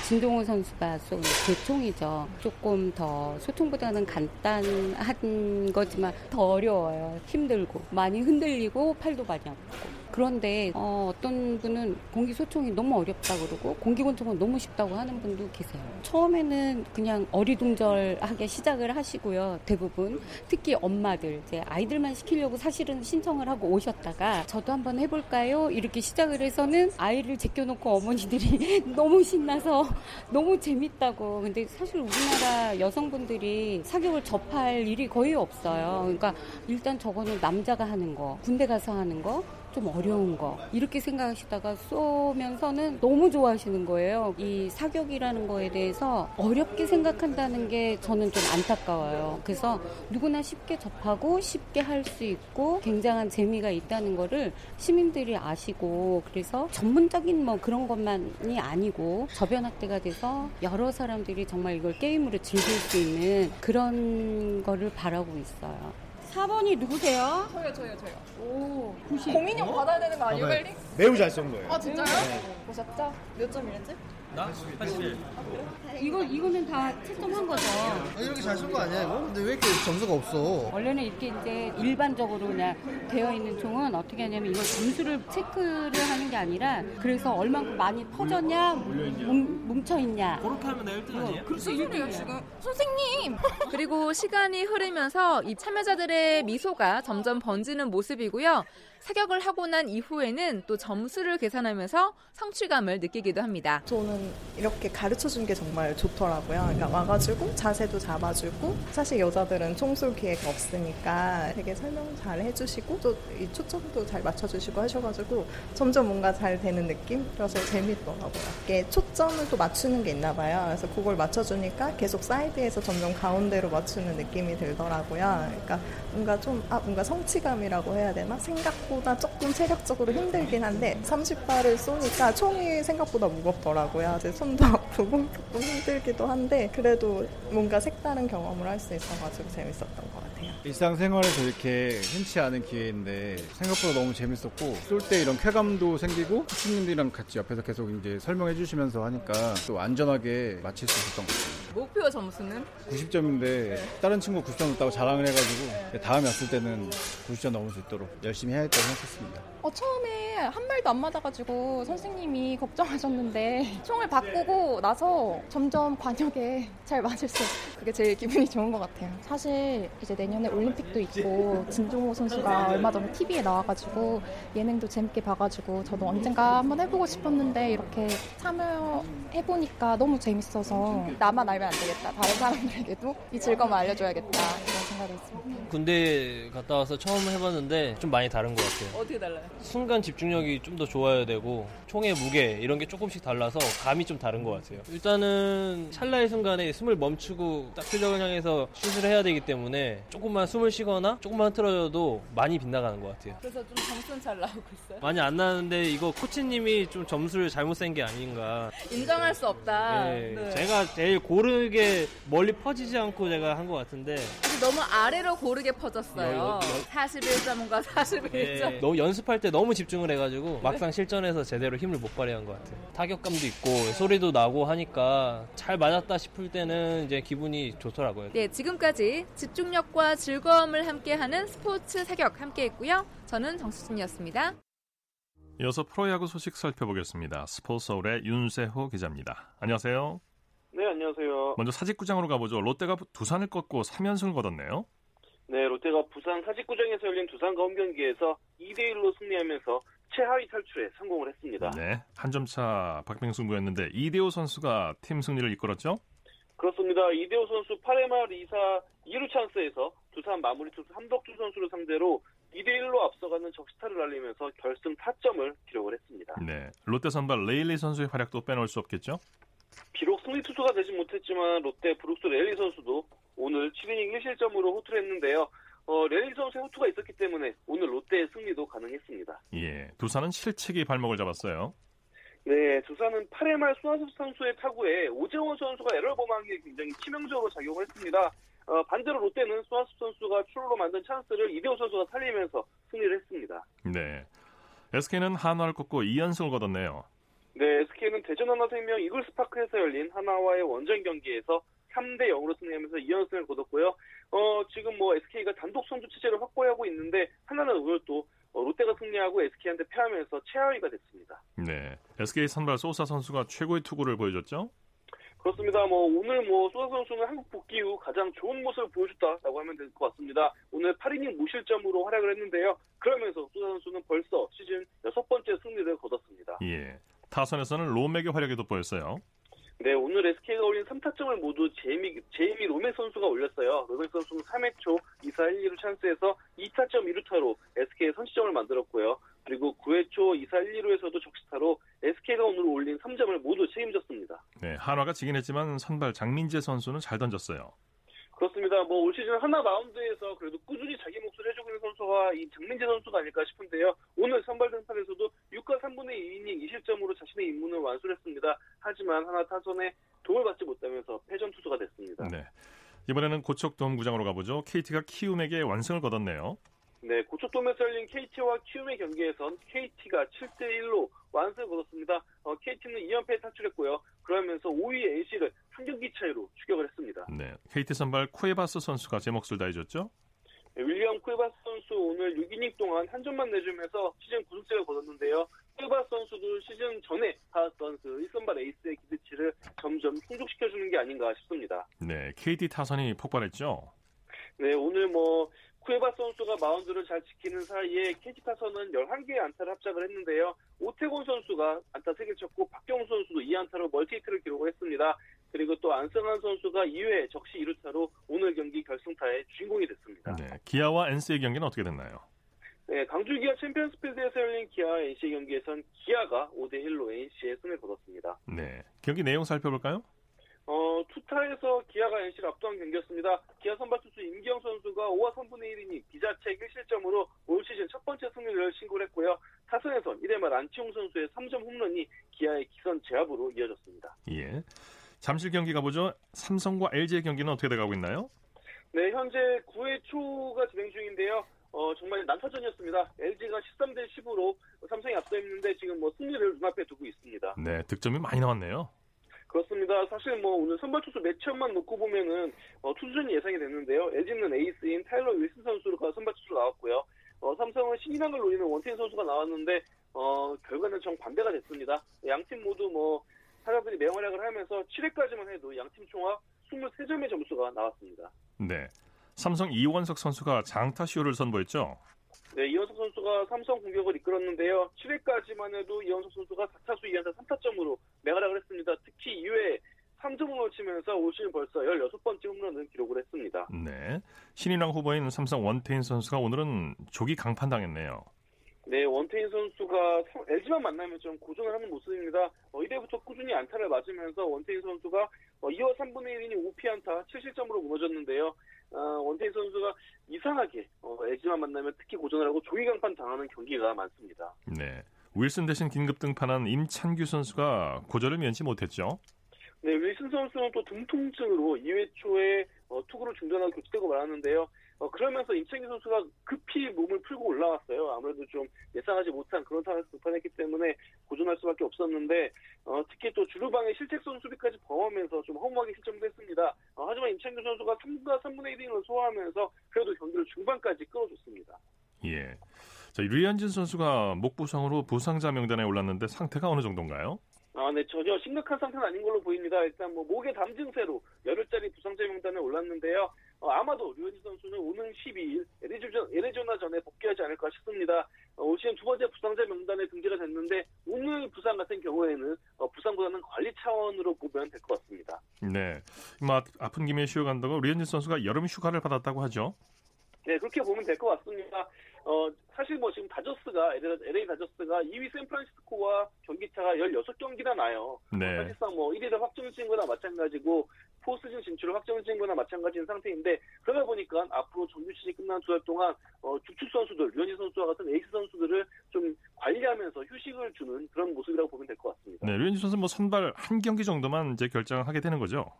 Speaker 9: 진동호 선수가 쏜 대총이죠. 조금 더 소총보다 는 간단한 거지만 더 어려워요. 힘들고 많이 흔들리고 팔도 많이 아프고. 그런데 어, 떤 분은 공기소총이 너무 어렵다 그러고 공기권총은 너무 쉽다고 하는 분도 계세요. 처음에는 그냥 어리둥절하게 시작을 하시고요. 대부분 특히 엄마들 이제 아이들만 시키려고 사실은 신청을 하고 오셨다가 저도 한번 해볼까요? 이렇게 시작을 해서는 아이를 제껴놓고 어머니들이 너무 신나서 너무 재밌다고. 근데 사실 우리나라 여성분들이 사격을 접할 일이 거의 없어요. 그러니까 일단 저거는 남자가 하는 거, 군대 가서 하는 거, 좀 어려운 거 이렇게 생각하시다가 쏘면서는 너무 좋아하시는 거예요. 이 사격이라는 거에 대해서 어렵게 생각한다는 게 저는 좀 안타까워요. 그래서 누구나 쉽게 접하고 쉽게 할 수 있고 굉장한 재미가 있다는 거를 시민들이 아시고 그래서 전문적인 뭐 그런 것만이 아니고 저변학대가 돼서 여러 사람들이 정말 이걸 게임으로 즐길 수 있는 그런 거를 바라고 있어요. 4번이 누구세요?
Speaker 10: 저요, 저요, 저요.
Speaker 9: 오,
Speaker 10: 공인용 받아야 되는 거 아니에요,
Speaker 6: 받아요.
Speaker 10: 빨리?
Speaker 6: 매우 잘 쏜 거예요.
Speaker 10: 아, 진짜요? 보셨죠? 몇 점이랬지?
Speaker 11: 나? 81.
Speaker 9: 이거 이거는 다 채점한 거죠.
Speaker 12: 이렇게 잘 쓴 거 아니야 이거? 근데 왜 이렇게 점수가 없어?
Speaker 9: 원래는 이렇게 이제 일반적으로 그냥 되어 있는 총은 어떻게 하냐면 이걸 점수를 체크를 하는 게 아니라 그래서 얼만큼 많이 터졌냐, 뭉, 뭉쳐 있냐.
Speaker 11: 그렇게 하면 나 1등 아니야?
Speaker 9: 그렇지
Speaker 10: 소리예요, 지금? 선생님!
Speaker 7: 그리고 시간이 흐르면서 이 참여자들의 미소가 점점 번지는 모습이고요. 사격을 하고 난 이후에는 또 점수를 계산하면서 성취감을 느끼기도 합니다.
Speaker 13: 저는 이렇게 가르쳐 준 게 정말 좋더라고요. 그러니까 와가지고 자세도 잡아주고 사실 여자들은 총쏠 기회가 없으니까 되게 설명 잘 해주시고 또 이 초점도 잘 맞춰주시고 하셔가지고 점점 뭔가 잘 되는 느낌? 그래서 재밌더라고요. 이게 초점을 또 맞추는 게 있나 봐요. 그래서 그걸 맞춰주니까 계속 사이드에서 점점 가운데로 맞추는 느낌이 들더라고요. 그러니까 뭔가 좀, 아, 뭔가 성취감이라고 해야 되나? 생각 보다 조금 체력적으로 힘들긴 한데 30발을 쏘니까 총이 생각보다 무겁더라고요. 제 손도 아프고 조금 힘들기도 한데 그래도 뭔가 색다른 경험을 할 수 있어가지고 재밌었던 것 같아요.
Speaker 14: 일상생활에서 이렇게 흔치 않은 기회인데 생각보다 너무 재밌었고 쏠 때 이런 쾌감도 생기고 코치님들이랑 같이 옆에서 계속 이제 설명해 주시면서 하니까 또 안전하게 마칠 수 있었던 것 같아요.
Speaker 7: 목표 점수는?
Speaker 14: 90점인데 다른 친구 90점 넣었다고 자랑을 해가지고 다음에 왔을 때는 90점 넘을 수 있도록 열심히 해야겠다고 생각했습니다.
Speaker 10: 어, 처음에 한 발도 안 맞아가지고 선생님이 걱정하셨는데 총을 바꾸고 나서 점점 관역에 잘 맞을 수 그게 제일 기분이 좋은 것 같아요. 사실 이제 내년에 올림픽도 있고 진종호 선수가 얼마 전에 TV에 나와가지고 예능도 재밌게 봐가지고 저도 언젠가 한번 해보고 싶었는데 이렇게 참여해보니까 너무 재밌어서 나만 알면 안 되겠다. 다른 사람들에게도 이 즐거움을 알려줘야겠다. 있습니다.
Speaker 11: 군대 갔다 와서 처음 해봤는데 좀 많이 다른 것 같아요.
Speaker 7: 어떻게 달라요?
Speaker 11: 순간 집중력이 좀 더 좋아야 되고 총의 무게 이런 게 조금씩 달라서 감이 좀 다른 것 같아요. 일단은 찰나의 순간에 숨을 멈추고 딱 표적을 향해서 슛을 해야 되기 때문에 조금만 숨을 쉬거나 조금만 틀어져도 많이 빗나가는 것 같아요.
Speaker 7: 그래서 좀 점수는 잘 나오고 있어요?
Speaker 11: 많이 안 나는데 이거 코치님이 좀 점수를 잘못 센 게 아닌가.
Speaker 7: 인정할 수 없다.
Speaker 11: 네,
Speaker 7: 네.
Speaker 11: 제가 제일 고르게 멀리 퍼지지 않고 제가 한 것 같은데
Speaker 7: 너무 아래로 고르게 퍼졌어요.
Speaker 11: 여- 여-
Speaker 7: 41점과 41점.
Speaker 11: 네, 너무 연습할 때 너무 집중을 해가지고 막상 실전에서 제대로 힘을 못 발휘한 것 같아요. 타격감도 있고 소리도 나고 하니까 잘 맞았다 싶을 때는 이제 기분이 좋더라고요.
Speaker 7: 네, 지금까지 집중력과 즐거움을 함께하는 스포츠 사격 함께했고요. 저는 정수진이었습니다.
Speaker 1: 이어서 프로야구 소식 살펴보겠습니다. 스포츠 서울의 윤세호 기자입니다. 안녕하세요.
Speaker 15: 네, 안녕하세요.
Speaker 1: 먼저 사직구장으로 가보죠. 롯데가 두산을 꺾고 3연승을 거뒀네요.
Speaker 15: 네, 롯데가 부산 사직구장에서 열린 두산과 홈 경기에서 2대 1로 승리하면서 최하위 탈출에 성공을 했습니다.
Speaker 1: 네, 한 점 차 박빙 승부였는데 이대호 선수가 팀 승리를 이끌었죠?
Speaker 15: 그렇습니다. 이대호 선수 8회 말 2사 2루 찬스에서 두산 마무리 투수 한덕주 선수를 상대로 2대1로 앞서가는 적시타를 날리면서 결승 타점을 기록을 했습니다.
Speaker 1: 네, 롯데 선발 레일리 선수의 활약도 빼놓을 수 없겠죠?
Speaker 15: 비록 승리 투수가 되지 못했지만 롯데 브룩스 레일리 선수도 오늘 7이닝 1실점으로 호투를 했는데요. 어, 레일리 선수의 호투가 있었기 때문에 오늘 롯데의 승리도 가능했습니다.
Speaker 1: 예, 두산은 실책이 발목을 잡았어요.
Speaker 15: 네, 두산은 8회 말 손아섭 선수의 타구에 오재원 선수가 범한 게 굉장히 치명적으로 작용을 했습니다. 어, 반대로 롯데는 손아섭 선수가 출루로 만든 찬스를 이대호 선수가 살리면서 승리를 했습니다.
Speaker 1: 네, SK는 한화를 꺾고 2연승을 거뒀네요.
Speaker 15: 네, SK는 대전 하나생명 이글스파크에서 열린 하나와의 원정 경기에서 3대 0으로 승리하면서 2연승을 거뒀고요. 어, 지금 뭐 SK가 단독 선두 체제를 확보하고 있는데 하나는 오늘 또 어, 롯데가 승리하고 SK한테 패하면서 최하위가 됐습니다.
Speaker 1: 네. SK 선발 소사 선수가 최고의 투구를 보여줬죠?
Speaker 15: 그렇습니다. 뭐 오늘 뭐 소사 선수는 한국 복귀 후 가장 좋은 모습을 보여줬다라고 하면 될 것 같습니다. 오늘 8이닝 무실점으로 활약을 했는데요. 그러면서 소사 선수는 벌써 시즌 여섯 번째 승리를 거뒀습니다.
Speaker 1: 예. 타선에서는 로맥의 활약이 돋보였어요.
Speaker 15: 네, 오늘 SK가 올린 3타점을 모두 제이미, 제이미 로맥 선수가 올렸어요. 로맥 선수는 3회 초 2사 1, 2루 찬스에서 2타점 2루타로 SK의 선취점을 만들었고요. 그리고 9회 초 2사 1, 2루에서도 적시타로 SK가 오늘 올린 3점을 모두 책임졌습니다.
Speaker 1: 네, 한화가 지긴 했지만 선발 장민재 선수는 잘 던졌어요.
Speaker 15: 그렇습니다. 뭐 올 시즌 하나 마운드에서 그래도 꾸준히 자기 몫을 해주고 있는 선수가 이 장민재 선수가 아닐까 싶은데요. 오늘 선발 등판에서도 6과 3분의 2이닝 2실점으로 자신의 임무는 완수를 했습니다. 하지만 하나 타선에 도움을 받지 못하면서 패전 투수가 됐습니다.
Speaker 1: 네. 이번에는 고척돔 구장으로 가보죠. KT가 키움에게 완승을 거뒀네요.
Speaker 15: 네, 고척돔에서 열린 KT와 키움의 경기에선 KT가 7대1로 완승을 거뒀습니다. 어, KT는 2연패에 탈출했고요. 그러면서 5위 NC를 한 경기 차이로 추격을 했습니다.
Speaker 1: 네, KT 선발 쿠에바스 선수가 제 몫을 다해줬죠.
Speaker 15: 네, 윌리엄 쿠에바스 선수 오늘 6이닝 동안 한 점만 내주면서 시즌 9승째를 거뒀는데요. 쿠에바스 선수도 시즌 전에 받았던 그 1선발 에이스의 기대치를 점점 충족시켜주는 게 아닌가 싶습니다.
Speaker 1: 네, KT 타선이 폭발했죠.
Speaker 15: 네, 오늘 뭐 쿠에바 선수가 마운드를 잘 지키는 사이에 KT 타선은 11개의 안타를 합작을 했는데요. 오태곤 선수가 안타 3개 쳤고 박경수 선수도 2안타로 멀티히트를 기록을 했습니다. 그리고 또 안승환 선수가 2회 적시 2루타로 오늘 경기 결승타의 주인공이 됐습니다.
Speaker 1: 네, 기아와 NC의 경기는 어떻게 됐나요?
Speaker 15: 네, 광주 기아 챔피언스필드에서 열린 기아와 NC의 경기에선 기아가 5대 1로 NC에 승을 거뒀습니다.
Speaker 1: 네, 경기 내용 살펴볼까요?
Speaker 15: 어, 투타에서 기아가 NC를 압도한 경기였습니다. 기아 선발 투수 임기영 선수가 5와 3분의 1이닝 비자책 1실점으로 올 시즌 첫 번째 승리를 신고를 했고요. 타선에선 1회 말 안치홍 선수의 3점 홈런이 기아의 기선 제압으로 이어졌습니다.
Speaker 1: 예. 잠실 경기 가보죠. 삼성과 LG의 경기는 어떻게 돼가고 있나요?
Speaker 15: 네, 현재 9회 초가 진행 중인데요. 어, 정말 난타전이었습니다. LG가 13대 10으로 삼성이 앞서 있는데 지금 뭐 승리를 눈앞에 두고 있습니다.
Speaker 1: 네, 득점이 많이 나왔네요.
Speaker 15: 그렇습니다. 사실 뭐 오늘 선발 투수 매치업만 놓고 보면은 어, 투수전이 예상이 됐는데요. LG는 에이스인 타일러 윌슨 선수가 선발 투수로 나왔고요. 어, 삼성은 신인왕을 노리는 원태인 선수가 나왔는데 어, 결과는 정반대가 됐습니다. 양팀 모두 뭐 타자들이 맹활약을 하면서 7회까지만 해도 양팀 총합 23점의 점수가 나왔습니다.
Speaker 1: 네. 삼성 이원석 선수가 장타쇼를 선보였죠?
Speaker 15: 네, 이원석 선수가 삼성 공격을 이끌었는데요. 7회까지만 해도 이원석 선수가 4타수 2안타 3타점으로 맹활약을 했습니다. 특히 2회 3점을 치면서 올 시즌 벌써 16번째 홈런을 기록을 했습니다.
Speaker 1: 네. 신인왕 후보인 삼성 원태인 선수가 오늘은 조기 강판당했네요.
Speaker 15: 네, 원태인 선수가 LG만 만나면 좀 고전을 하는 모습입니다. 어, 1회부터 꾸준히 안타를 맞으면서 원태인 선수가 어, 2와 3분의 1이니 5피안타 7실점으로 무너졌는데요. 어, 원태인 선수가 이상하게 어, LG만 만나면 특히 고전을 하고 조기 강판 당하는 경기가 많습니다.
Speaker 1: 네. 윌슨 대신 긴급 등판한 임찬규 선수가 고전을 면치 못했죠.
Speaker 15: 네, 윌슨 선수는 또 등통증으로 2회 초에 어, 투구를 중단하고 교체되고 말았는데요. 어, 그러면서 임창규 선수가 급히 몸을 풀고 올라왔어요. 아무래도 좀 예상하지 못한 그런 상황에서 등판했기 때문에 고전할 수밖에 없었는데 어, 특히 또 주루방의 실책선 수비까지 범하면서 좀 허무하게 실점도 했습니다. 어, 하지만 임창규 선수가 3과 3분의 1이닝을 소화하면서 그래도 경기를 중반까지 끌어줬습니다.
Speaker 1: 예. 자, 류현진 선수가 목 부상으로 부상자 명단에 올랐는데 상태가 어느 정도인가요?
Speaker 15: 아, 네, 전혀 심각한 상태는 아닌 걸로 보입니다. 일단 뭐 목의 담 증세로 열흘짜리 부상자 명단에 올랐는데요. 어, 아마도 류현진 선수는 오는 12일 애리조나, 애리조나 전에 복귀하지 않을까 싶습니다. 어, 올 시즌 두 번째 부상자 명단에 등재가 됐는데 오늘 부상 같은 경우에는 어, 부상보다는 관리 차원으로 보면 될 것 같습니다.
Speaker 1: 네, 뭐 아픈 김에 쉬어간다고 류현진 선수가 여름 휴가를 받았다고 하죠.
Speaker 15: 네, 그렇게 보면 될 것 같습니다. 어, 사실 뭐 지금 다저스가, LA 다저스가 2위 샌프란시스코와 경기차가 16경기나 나요.
Speaker 1: 네.
Speaker 15: 사실상 뭐 1위를 확정을 찍은 거나 마찬가지고 포스즌 진출을 확정을 찍은 거나 마찬가지인 상태인데 그러다 보니까 앞으로 정규 시즌이 끝난 두 달 동안 어, 주축 선수들, 류현진 선수와 같은 에이스 선수들을 좀 관리하면서 휴식을 주는 그런 모습이라고 보면 될 것 같습니다.
Speaker 1: 네, 류현진 선수 뭐 선발 한 경기 정도만 이제 결정하게 되는 거죠.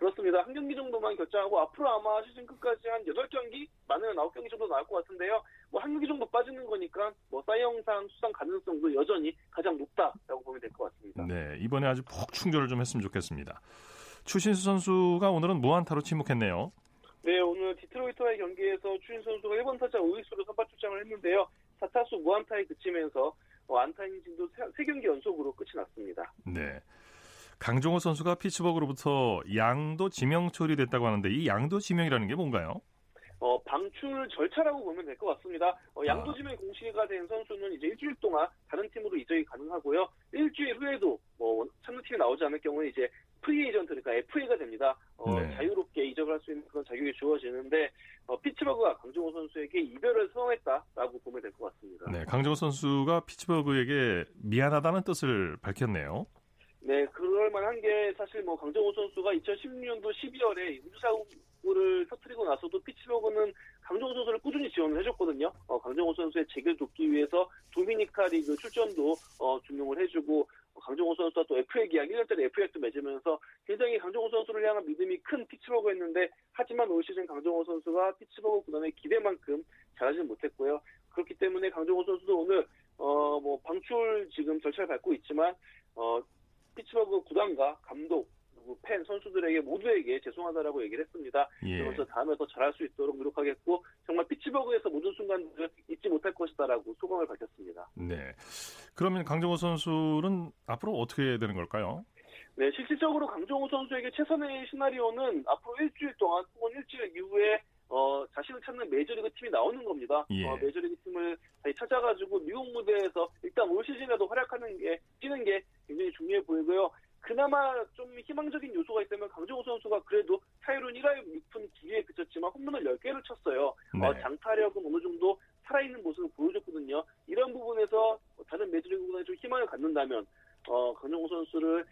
Speaker 15: 그렇습니다. 한 경기 정도만 결정하고 앞으로 아마 시즌 끝까지 한 8경기? 많으면 9경기 정도 나올 것 같은데요. 뭐 한 경기 정도 빠지는 거니까 뭐 사이영상 수상 가능성도 여전히 가장 높다라고 보면 될 것 같습니다.
Speaker 1: 네, 이번에 아주 푹 충전을 좀 했으면 좋겠습니다. 추신수 선수가 오늘은 무안타로 침묵했네요.
Speaker 15: 네, 오늘 디트로이트와의 경기에서 추신 선수가 1번 타자 우익수로 선발 출장을 했는데요. 4타수 무안타에 그치면서 어, 안타 행진도 3경기 연속으로 끝이 났습니다.
Speaker 1: 네. 강종호 선수가 피츠버그로부터 양도 지명 처리됐다고 하는데 이 양도 지명이라는 게 뭔가요?
Speaker 15: 어, 방출 절차라고 보면 될 것 같습니다. 어, 양도 지명 공시가 된 선수는 이제 일주일 동안 다른 팀으로 이적이 가능하고요. 일주일 후에도 뭐 참는 팀이 나오지 않을 경우는 이제 프리 에이전트 그러니까 FA가 됩니다. 어,
Speaker 1: 네.
Speaker 15: 자유롭게 이적을 할 수 있는 그런 자격이 주어지는데 어, 피츠버그가 강정호 선수에게 이별을 선언했다라고 보면 될 것 같습니다.
Speaker 1: 네, 강정호 선수가 피츠버그에게 미안하다는 뜻을 밝혔네요.
Speaker 15: 네, 그럴 만한 게 사실 뭐 강정호 선수가 2016년도 12월에 음주사고를 터뜨리고 나서도 피츠버그는 강정호 선수를 꾸준히 지원을 해줬거든요. 어, 강정호 선수의 재기를 돕기 위해서 도미니카 리그 출전도 어, 준용을 해주고 어, 강정호 선수와 또 FA 계약 1년짜리 FA도 맺으면서 굉장히 강정호 선수를 향한 믿음이 큰 피츠버그였는데 하지만 올 시즌 강정호 선수가 피츠버그 구단의 기대만큼 잘하지는 못했고요. 그렇기 때문에 강정호 선수도 오늘 어 뭐 방출 지금 절차를 밟고 있지만 어 피츠버그 구단과 감독 그리고 팬 선수들에게 모두에게 죄송하다라고 얘기를 했습니다.
Speaker 1: 예.
Speaker 15: 그러면서 다음에 더 잘할 수 있도록 노력하겠고 정말 피츠버그에서 모든 순간들을 잊지 못할 것이다라고 소감을 밝혔습니다.
Speaker 1: 네. 그러면 강정호 선수는 앞으로 어떻게 되는 걸까요?
Speaker 15: 네, 실질적으로 강정호 선수에게 최선의 시나리오는 앞으로 일주일 동안 혹은 일주일 이후에 어, 자신을 찾는 메이저리그 팀이 나오는 겁니다.
Speaker 1: 예.
Speaker 15: 어, 메이저리그 팀을 다시 찾아가지고 미국 무대에서 일단 올 시즌에도 활약하는 게 뛰는 게 굉장히 중요해 보이고요. 그나마 좀 희망적인 요소가 있다면 강정호 선수가 그래도 타율은 1할 6푼 9리에 그쳤지만 홈런을 10개를 쳤어요.
Speaker 1: 네.
Speaker 15: 어, 장타력은 어느 정도 살아있는 모습을 보여줬거든요. 이런 부분에서 다른 메이저리그 구단이 좀 희망을 갖는다면 어, 강정호 선수를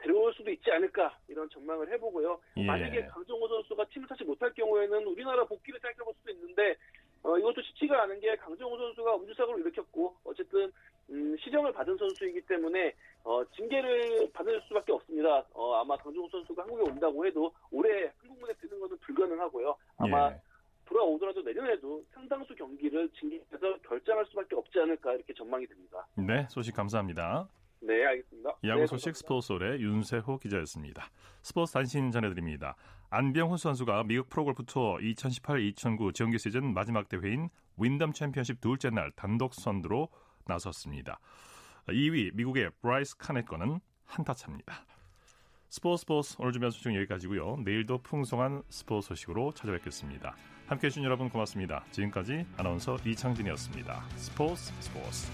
Speaker 15: 데려올 수도 있지 않을까 이런 전망을 해보고요.
Speaker 1: 예.
Speaker 15: 만약에 강정호 선수가 팀을 찾지 못할 경우에는 우리나라 복귀를 생각해볼 수도 있는데 어, 이것도 쉽지가 않은 게 강정호 선수가 우주사고를 일으켰고 어쨌든 음, 시정을 받은 선수이기 때문에 어, 징계를 받을 수밖에 없습니다. 어, 아마 강정호 선수가 한국에 온다고 해도 올해 한국 무대 뛰는 것은 불가능하고요. 아마
Speaker 1: 예.
Speaker 15: 돌아오더라도 내년에도 상당수 경기를 징계해서 결장할 수밖에 없지 않을까 이렇게 전망이 됩니다.
Speaker 1: 네, 소식 감사합니다.
Speaker 15: 네, 알겠습니다.
Speaker 1: 야구
Speaker 15: 네,
Speaker 1: 소식 스포츠서울의 윤세호 기자였습니다. 스포츠 단신 전해드립니다. 안병훈 선수가 미국 프로골프 투어 2018-2019 정규 시즌 마지막 대회인 윈덤 챔피언십 둘째 날 단독 선두로 나섰습니다. 2위 미국의 브라이스 가넷과는 한 타 차입니다. 스포츠 스포츠 오늘 준비한 소식 여기까지고요. 내일도 풍성한 스포츠 소식으로 찾아뵙겠습니다. 함께해 주신 여러분 고맙습니다. 지금까지 아나운서 이창진이었습니다. 스포츠 스포츠